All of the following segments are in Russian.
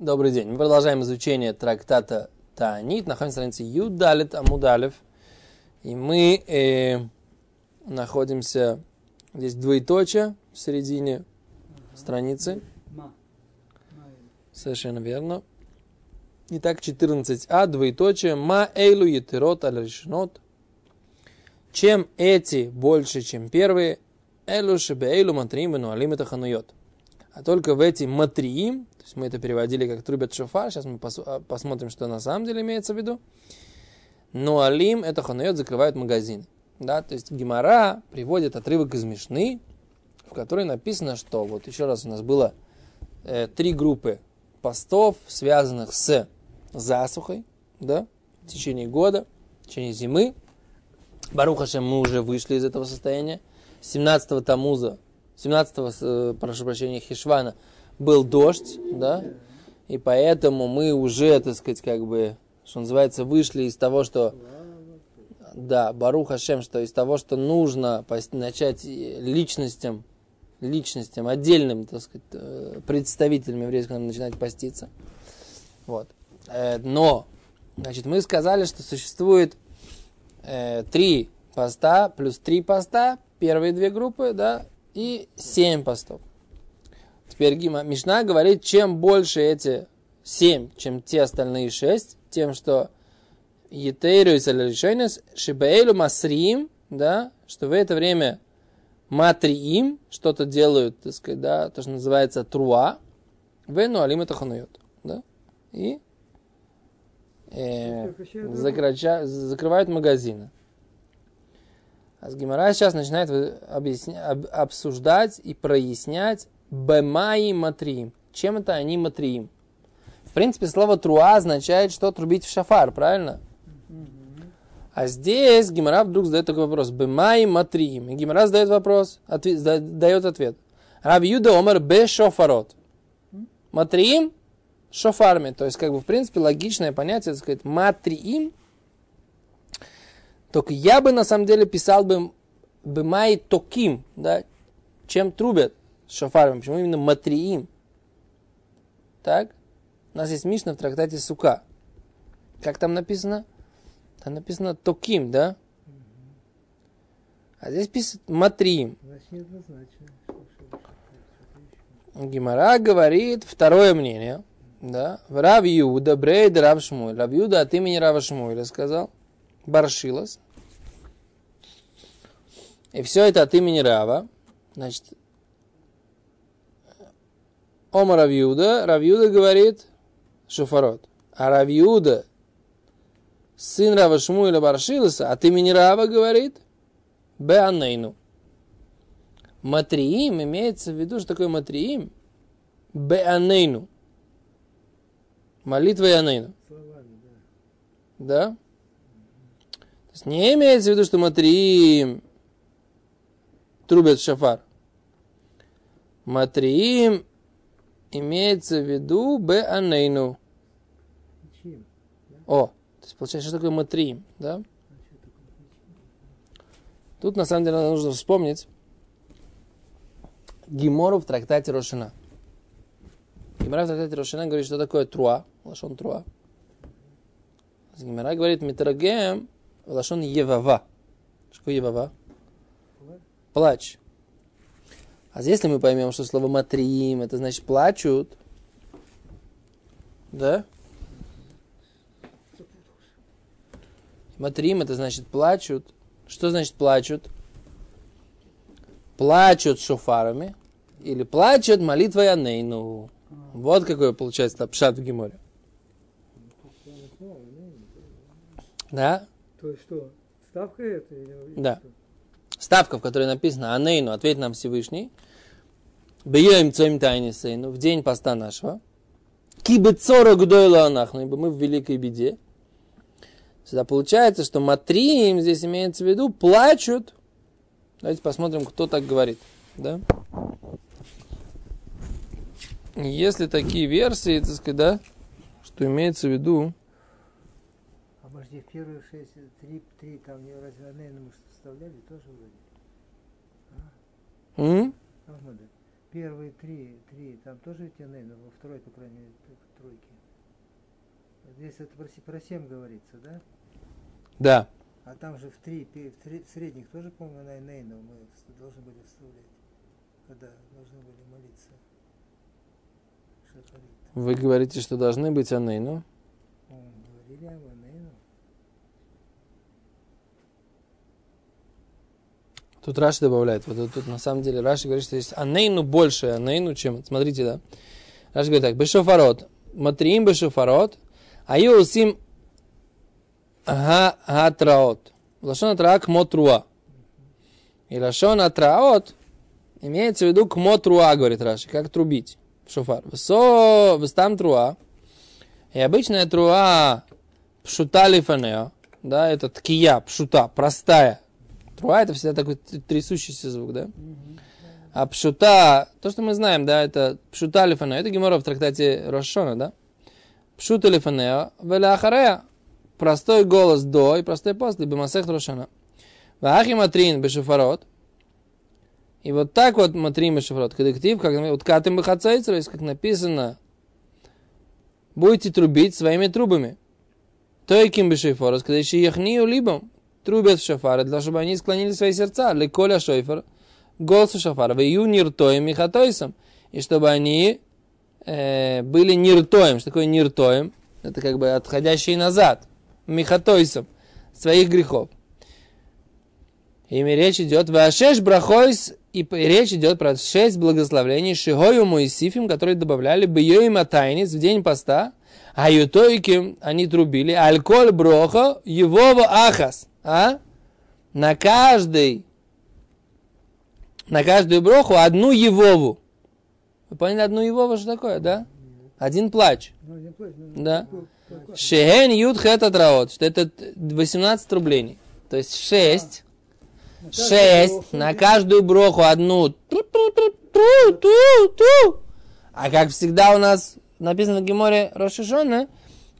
Добрый день. Мы продолжаем изучение трактата Таанит. Находимся на странице Юдалит Амудалев. И мы э, находимся здесь двоеточие в середине страницы. Совершенно верно. Итак, 14а, двоеточие. Ма эйлу етерот аль решенот. Чем эти больше, чем первые? Элу шебе эйлу матрим вену алим это а только в эти матриим, есть мы это переводили как трубят шофар, сейчас мы пос, а, посмотрим, что на самом деле имеется в виду. Но алим это ханует закрывают магазин. Да, то есть Гимара приводит отрывок из Мишны, в которой написано, что вот еще раз у нас было э, три группы постов, связанных с засухой, да, в течение года, в течение зимы. Барухашем мы уже вышли из этого состояния. 17-го Тамуза 17-го, э, прошу прощения, Хишвана был дождь, да, и поэтому мы уже, так сказать, как бы, что называется, вышли из того, что, да, Баруха Шем, что из того, что нужно начать личностям, личностям, отдельным, так сказать, э, представителям еврейского начинать поститься. Вот. Э, но, значит, мы сказали, что существует три поста плюс три поста, первые две группы, да, и 7 постов. Теперь Гима Мишна говорит, чем больше эти 7, чем те остальные 6, тем, что Етейру и Саляришойнес, Шибаэлю Масриим, да, что в это время Матриим что-то делают, так сказать, да, то, что называется Труа, Вену Алим это ханует, да, и э, закрача, закрывают магазины. А с Гимара сейчас начинает объясня, об, обсуждать и прояснять бемаи матриим. Чем это они матриим? В принципе, слово труа означает, что трубить в шафар, правильно? А здесь Гимара вдруг задает такой вопрос. Бемаи матриим. И Гимара задает вопрос, ответ, дает ответ. Раб Юда Омар бе шофарот. Матриим шофарми. То есть, как бы, в принципе, логичное понятие, так сказать, матриим только я бы на самом деле писал бы бымай токим, да, чем трубят шофарами. Почему именно матриим? Так? У нас есть Мишна в трактате Сука. Как там написано? Там написано токим, да? А здесь пишет матриим. Гимара говорит второе мнение. Да? Рав Юда, Брейд, Рав Шмуэль. Рав Юда от имени Рава Шмуэля сказал. Баршилас. И все это от имени Рава. Значит, Ома Равьюда, Равьюда говорит Шуфарот. А Равьюда, сын Рава Шмуэля Баршиласа, от имени Рава говорит Беанейну. Матриим имеется в виду, что такое Матриим? Беанейну. Молитва Янейну. Да? То есть не имеется в виду, что Матриим трубят шафар. Матриим имеется в виду б анейну. О, то есть получается, что такое матриим, да? Тут на самом деле нужно вспомнить Гимору в трактате Рошина. Гимора в трактате Рошина говорит, что такое труа, лашон труа. Гимора говорит митрагем лашон евава. Что такое евава? плач. А если мы поймем, что слово матриим, это значит плачут, да? Матрим это значит плачут. Что значит плачут? Плачут шофарами или плачут молитвой Анейну. Вот какой получается пшат в Геморе. Да? То есть что, ставка это? Да. Что? ставка, в которой написано «Анейну, ответь нам Всевышний», «Бьем цоим тайнисейну» в день поста нашего, «Кибецора гудойла анахну», ибо мы в великой беде. Сюда получается, что матрим здесь имеется в виду плачут. Давайте посмотрим, кто так говорит. Да? Если такие версии, так сказать, да, что имеется в виду... А может, в первые шесть, три, три там не разве мы вставляли тоже вроде. А? Первые три, три, там тоже ведь Анейну, во второй, по крайней мере, т- тройке. Здесь это про, про семь говорится, да? Да. А там же в три, в, три- в средних тоже, по-моему, на Нейну мы должны были вставлять, когда должны были молиться. Шахарит. Вы говорите, что должны быть анейну. Говорили об Нейну. Тут Раши добавляет. Вот тут на самом деле Раши говорит, что есть анейну больше анейну, чем... Смотрите, да. Раши говорит так. Бешофарот. Матриим бешофарот. Аю усим га гатраот. Лашон атраак мотруа. И лашон атраот имеется в виду к мотруа, говорит Раши. Как трубить в шофар. Высо, выстам труа. И обычная труа пшута лифанео. Да, это ткия, пшута, простая. Труа это всегда такой трясущийся звук, да? А пшута, то, что мы знаем, да, это пшута лифанео. Это гемора в трактате Рошона, да? Пшута лифанео, велахарея. Простой голос до и простой после, бемасех Рошона. Вахи матрин бешофарот. И вот так вот матрин бешофарот. Коллектив, как вот катым бахацайцер, как написано, будете трубить своими трубами. Тойким бешофарот, когда еще яхнию либом, трубят в шафары, для того, чтобы они склонили свои сердца, леколя шофар, голосу шафара, в ию ниртоем и хатойсом, и чтобы они э, были ниртоем. Что такое ниртоем? Это как бы отходящие назад, михатойсом, своих грехов. Ими речь идет Вашеш брахойс, и речь идет про шесть благословений Шигою Моисифим, которые добавляли Бьёим Атайнис в день поста, а Ютойким они трубили Альколь Брохо Евово Ахас. А? На каждый на каждую броху одну Евову. Вы поняли одну Евову, что такое, да? Один плач. Ну, ну, Да. Шеген Юд Хет Атраот, что это 18 рублей. То есть 6 На каждую Шесть броху на один- каждую броху одну. А как всегда у нас написано в Геморе Рошишона,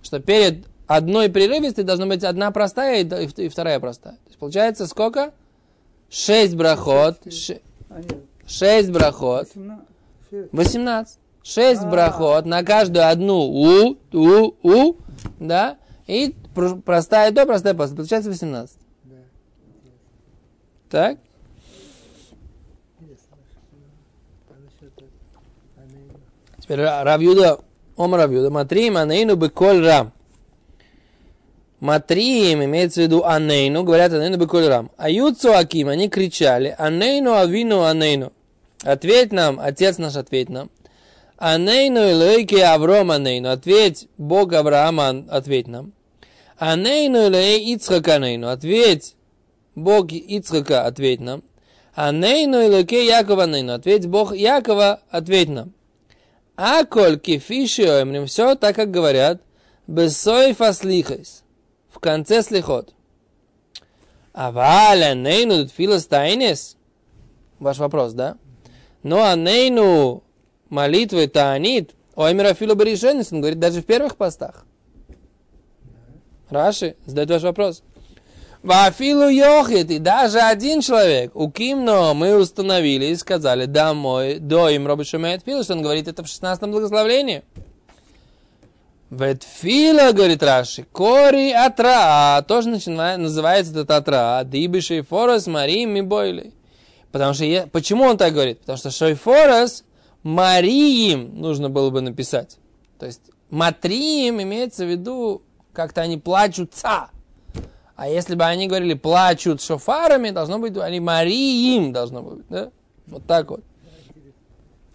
что перед одной прерывистой должна быть одна простая и и вт- и вторая простая. То есть получается сколько? Шесть брахот. ше- А, Шесть брахот. 18, шесть. 18. Шесть А. брахот, на каждую одну у, у, у, да, и пр- простая до, простая после. Получается 18. Да. Так? Теперь Ра- Равьюда, Ом Равьюда, Матрим, Анейну, Беколь Рам. Матрим имеется в виду Анейну, говорят Анейну, Беколь Рам. А Юцу Аким, они кричали, Анейну, Авину, Анейну. Ответь нам, Отец наш, ответь нам. Анейну, Илойки, Авром, Анейну. Ответь, Бог Авраама, ответь нам. Анейну, Илой, Ицхак, Анейну. Ответь, Бог Ицхака, ответь нам. Анейну, Илойки, Якова, Анейну. Ответь, Бог Якова, ответь нам. А коль кефишио эмрим, все так, как говорят, бесой фаслихайс, в конце слихот. А валя нейну филостайнес? Ваш вопрос, да? Но а нейну молитвы таанит, оймера фило он говорит даже в первых постах. Раши задает ваш вопрос. Вафилу йохит, и даже один человек, у Кимно мы установили и сказали, домой, до им Роби Шумеет Фила, что он говорит это в 16 благословлении. Ветфила, говорит Раши, кори атра, тоже начинает, называется этот атра, дибы шейфорос марим ми бойли. Потому что, я, почему он так говорит? Потому что шейфорос мариим нужно было бы написать. То есть матриим имеется в виду, как-то они плачутся. А если бы они говорили плачут шофарами, должно быть, они мариим должно быть, да? Вот так вот.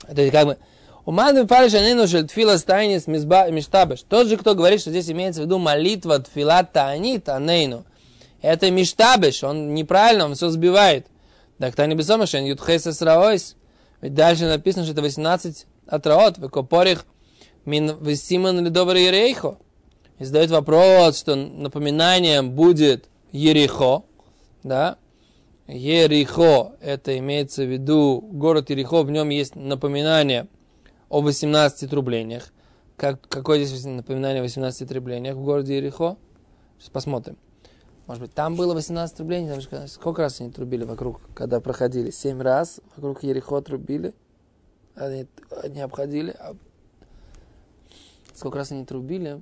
Это как бы... Уман фариш анину шель тфила стайнис миштабеш. Тот же, кто говорит, что здесь имеется в виду молитва тфила таанит анейну. Это миштабеш, он неправильно, он все сбивает. Так та не бессомышен, ютхес эсраойс. Ведь дальше написано, что это 18 атраот, векопорих мин весиман ледовар ерейхо. И задает вопрос, что напоминанием будет Ерехо, да, Ерехо, это имеется в виду город Ерехо, в нем есть напоминание о 18 трублениях. Как, какое здесь напоминание о 18 трублениях в городе Ерехо? Сейчас посмотрим. Может быть, там было 18 трублений, там же сколько раз они трубили вокруг, когда проходили? Семь раз вокруг Ерехо трубили. Они, они обходили. а Сколько раз они трубили?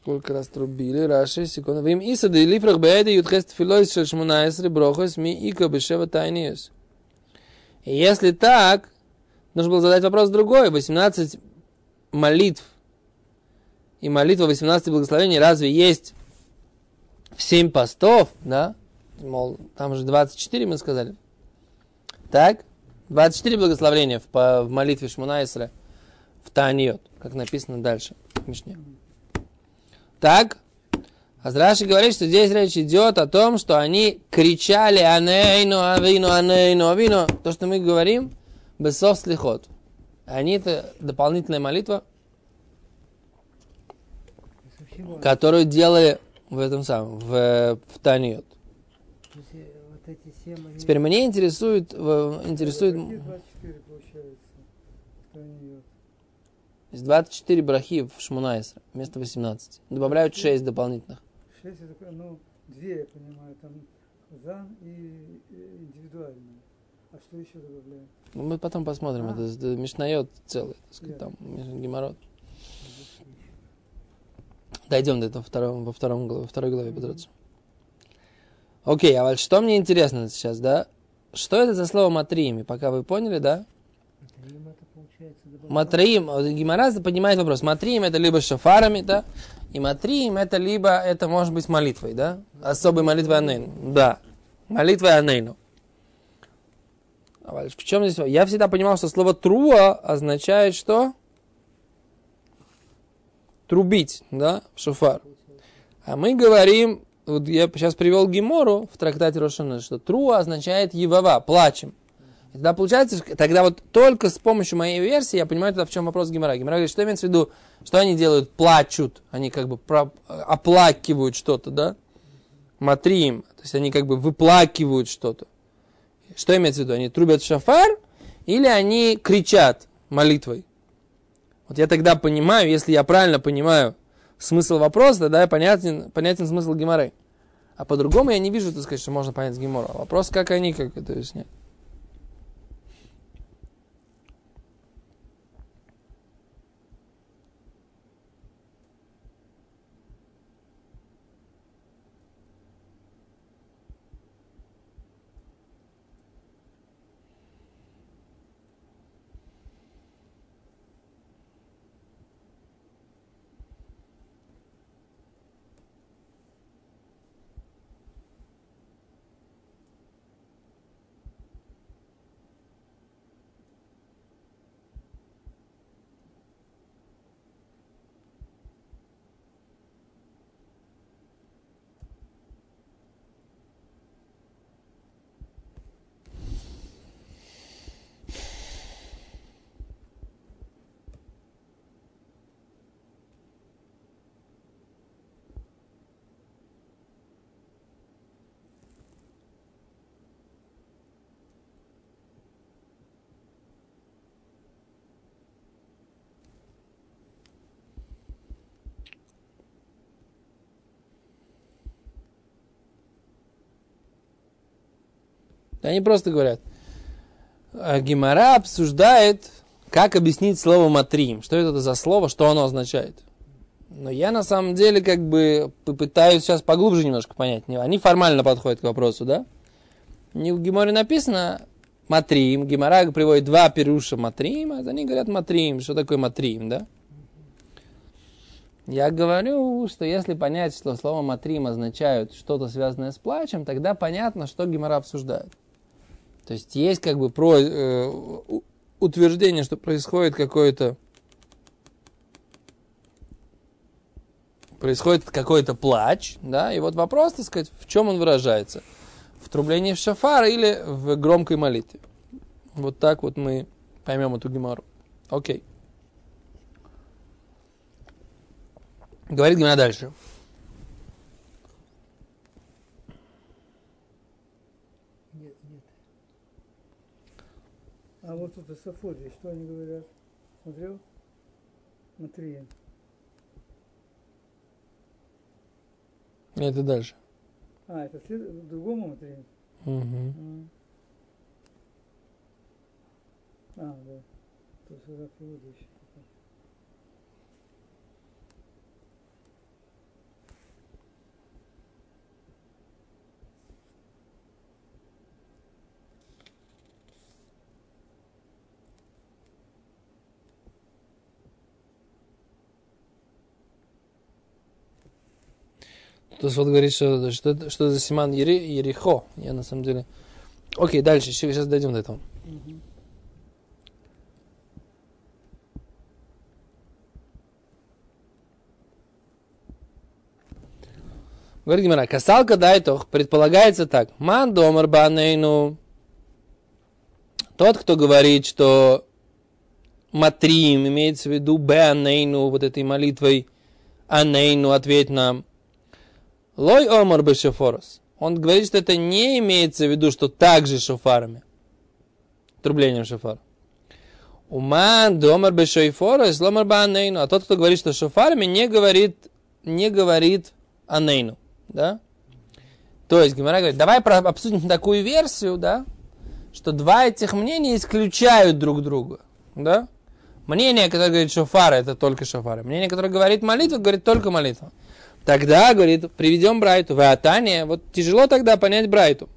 Сколько раз трубили? Раши, секунду. Вим иса де лифрах беэде ютхест филойс шел шмунайсри брохос ми ика бешева тайниус. Если так, нужно было задать вопрос другой. 18 молитв и молитва 18 благословений разве есть в 7 постов, да? Мол, там же 24 мы сказали. Так? 24 благословения в, по, в молитве Шмунайсра в Таниот, как написано дальше в Мишне. Так? Азраши говорит, что здесь речь идет о том, что они кричали «Анейну, авину, анейну, авину». То, что мы говорим, бесов слихот. Они это дополнительная молитва, которую делали в этом самом, в, в Таниот. э, Теперь меня интересует, в- интересует Какие 24 получается? Кто не идет? из 24 брахи в Шмунайсра вместо 18. Добавляют 6 дополнительных. 6 это, ну, две, я понимаю, там зан и и индивидуальные. А что еще добавляют? Ну, Мы потом посмотрим, А. это, это Мишнайот целый, так сказать, там геморрот. Дойдем до этого второго, во, втором, во второй главе. Бедротца. Окей, а вот что мне интересно сейчас, да? Что это за слово матриими? Пока вы поняли, да? Матриим, вот Гимара поднимает вопрос. Матриим это либо шафарами, да? И матриим это либо, это может быть молитвой, да? Особой молитвой Анейну. Да. Молитвой Анейну. А В чем здесь? Я всегда понимал, что слово труа означает что? Трубить, да, в шофар. А мы говорим, вот я сейчас привел Гимору в трактате Рошана, что труа означает евава, плачем. Тогда получается, тогда вот только с помощью моей версии я понимаю тогда, в чем вопрос Гимара. Гимара говорит, что имеется в виду, что они делают, плачут, они как бы про- оплакивают что-то, да? Матриим, то есть они как бы выплакивают что-то. Что имеется в виду? Они трубят шафар или они кричат молитвой? Вот я тогда понимаю, если я правильно понимаю смысл вопроса, тогда понятен, понятен смысл Гимары. А по-другому я не вижу, так сказать, что можно понять с Гимора. Вопрос, как они, как это объяснять. Они просто говорят, э, Гимара обсуждает, как объяснить слово матрим. Что это за слово, что оно означает. Но я на самом деле как бы попытаюсь сейчас поглубже немножко понять. Они формально подходят к вопросу, да? Не в Гиморе написано матрим. Гимара приводит два перуша матрим, а они говорят матрим. Что такое матрим, да? Я говорю, что если понять, что слово матрим означает что-то связанное с плачем, тогда понятно, что Гимара обсуждает. То есть есть как бы про, э, утверждение, что происходит какое-то происходит какой-то плач, да, и вот вопрос, так сказать, в чем он выражается? В трублении в шафар или в громкой молитве? Вот так вот мы поймем эту гемору. Окей. Говорит Гимара дальше. А вот тут Сафоди, что они говорят? Смотрел? Смотри. Это дальше. А, это след... другому Матри. Мгм. А, да. То есть это То есть вот говорит, что, что, что за Симан Ери, Ерихо. Я на самом деле... Окей, дальше, сейчас дойдем до этого. Мгм. Говорит Гимара, касалка дайтох предполагается так. Ман домар банейну. Тот, кто говорит, что матрим имеется в виду беанейну, вот этой молитвой анейну, ответь нам. Лой омар бы шофорос. Он говорит, что это не имеется в виду, что также шофарами. Трублением шофара. Уман домар бы шофорос, ломар бы анейну. А тот, кто говорит, что шофарами, не говорит, не говорит анейну. Да? То есть Гимара говорит, давай обсудим такую версию, да, что два этих мнения исключают друг друга. Да? Мнение, которое говорит шофара, это только шофара. Мнение, которое говорит молитва, говорит только молитва. Тогда, говорит, приведем Брайту. В Атане, вот тяжело тогда понять Брайту.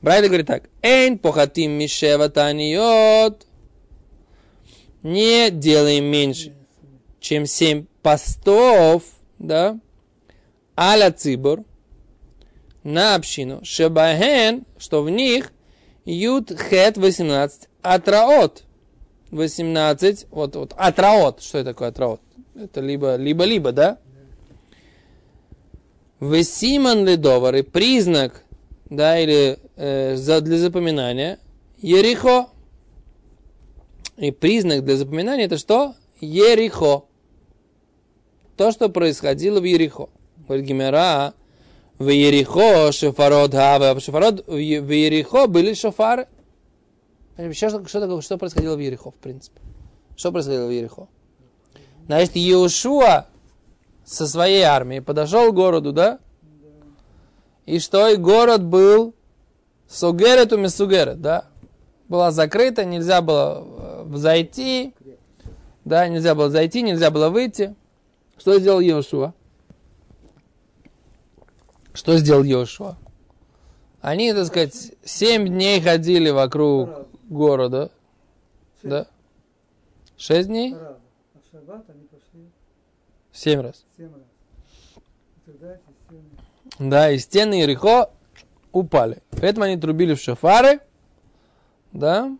Брайта говорит так. Эйн похатим мишева таниот. Не делаем меньше, чем семь постов, да, аля цибор, на общину, шебахен, что в них ют хет 18, атраот 18, вот, вот, атраот, что это такое атраот? Это либо, либо, либо, да? Весиман ледовары, признак, да, или э, за, для запоминания, Ерихо. И признак для запоминания это что? Ерихо. То, что происходило в Ерихо. Говорит Гимера, в Ерихо шофарот хаве, а шофарот в Ерихо были шофары. Что, что, что, что происходило в Ерихо, в принципе? Что происходило в Ерихо? Значит, Иешуа со своей армией подошел к городу, да? И что? И город был сугерет у месугерет, да? Была закрыта, нельзя было э, зайти, да, нельзя было зайти, нельзя было выйти. Что сделал Иошуа? Что сделал Иошуа? Они, так сказать, семь дней ходили вокруг города, да? Шесть дней? раза. А в шаббат они пошли Семь раз. семь раз. Да, и стены Иерихо упали. Поэтому они трубили в шофары. Да.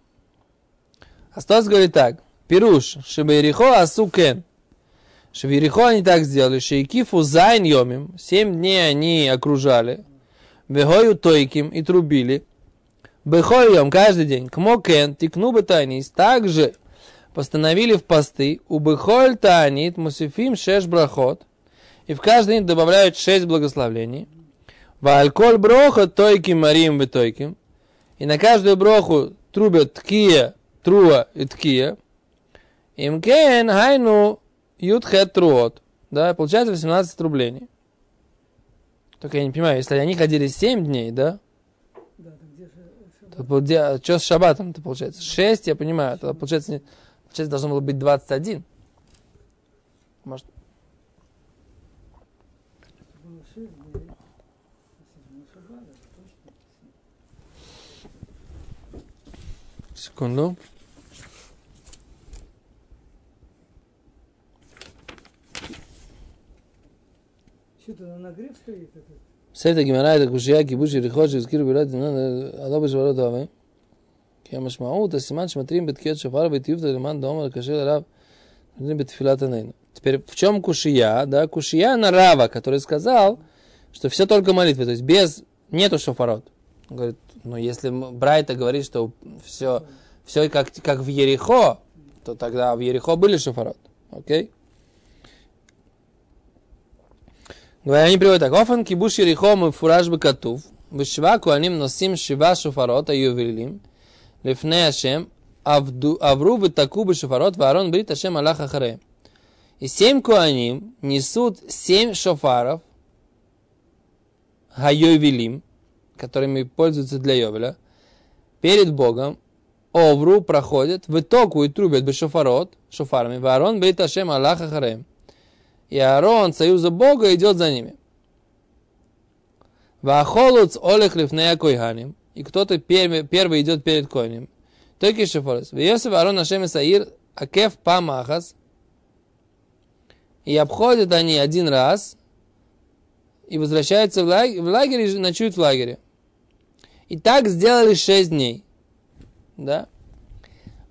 А Стас говорит так. פירוש, שביריחו עשו כן. Что в Иерихо они так сделали, שהקיפו ז' ימים, семь дней они окружали, והיו תוקעים и трубили, בכל יום каждый день, כמו כן, תיקנו בתענית, также постановили в посты, ובכל תענית, מוסיפים שש ברכות, и в каждый день добавляют шесть благословений. ועל כל ברכה תוקעים מריעים ותוקעים. И на каждую броху трубят ткия, труа и ткия. Имкен хайну ютхет труот. Да, получается 18 трублений. Только я не понимаю, если они ходили 7 дней, да, Да, где же то полде- что с шабатом-то получается? 6, я понимаю, тогда получается, получается должно было быть 21. Может, было шесть дней. а седьмой шаббат, это точно. секунду. Что-то на нагрев стоит כי המשמעות, הסימן שמתרים בתקיעות שופר וטיובתא למען דאמר קשה לרב, מתרים בתפילת ענינו. Теперь в чем кушия, да? Кушия на Рава, который сказал, что все только молитвы, то есть без, нету шофарот. Он говорит, ну если м- Брайта говорит, что все, все как, как в Ерихо, то тогда в Ерихо были шофарот. Окей? Говорят, Они приводят так. Офан кибуш Ерихо мы фураж бы катув. Вышива куаним носим шива шофарот аювелим. Лифне Ашем. Авру бы таку бы шофарот. Ваарон брит Ашем Аллах Ахаре. И семь куаним несут семь шофаров. Хайовелим. Которыми пользуются для Йовеля. Перед Богом. Овру проходят, в итогу и трубят бы шофарот, шофарами, в Аарон бейт Ашем Аллаха Харем. И Аарон, союза Бога, идет за ними. Вахолуц олех лифнея койханим. И кто-то первый, идет перед коинем. Только шофарос. Вьесов Аарон Ашем Саир, акеф памахас. И обходят они один раз, и возвращаются в лагерь, в лагерь и ночуют в лагере. И так сделали шесть дней. Да?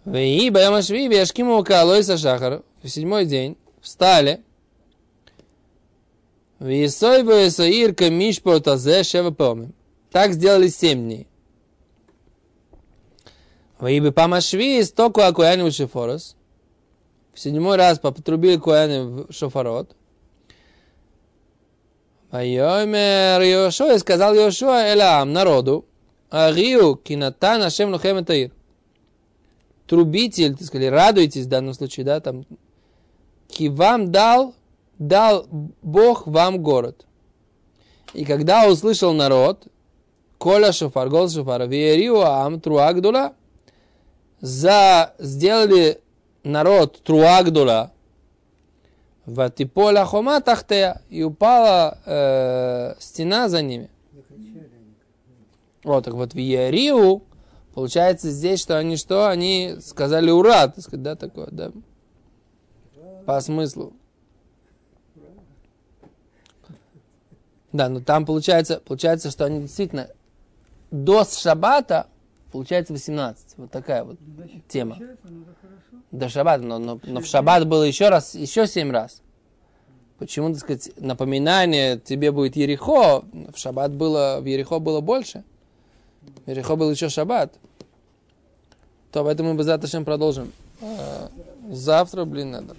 И Баямашви, Бяшкиму Калойса Шахар в седьмой день встали. Висой Баесаир Камиш Портазе Шева. Так сделали семь дней. Ваибы Памашви стоку Акуяни Шефорос. В седьмой раз потрубили Куяни в шофарот. Вайомер Йошуа и сказал Йошуа Элам народу. Ариу кинатан Ашем Лухем Таир. Трубите, или, так сказать, радуйтесь в данном случае, да, там. Ки вам дал, дал Бог вам город. И когда услышал народ, Коля шофар, голос шофара, Вериу ам труагдула, за, сделали народ труагдула, Ватиполя хома тахтея, и упала э, стена за ними. Вот, так вот, в Иериу, получается здесь, что они что? Они сказали ура, так сказать, да, такое, да, по смыслу. Да, но там получается, получается, что они действительно до шабата, получается 18. Вот такая вот Значит, тема. ну. До шаббата, но, но, но в шаббат было еще раз, еще семь раз. Почему, так сказать, напоминание тебе будет Ерехо, в шаббат было, в Ерехо было больше. В Ерехо был еще шаббат. То поэтому мы бы завтра продолжим. А, Завтра, блин, надо.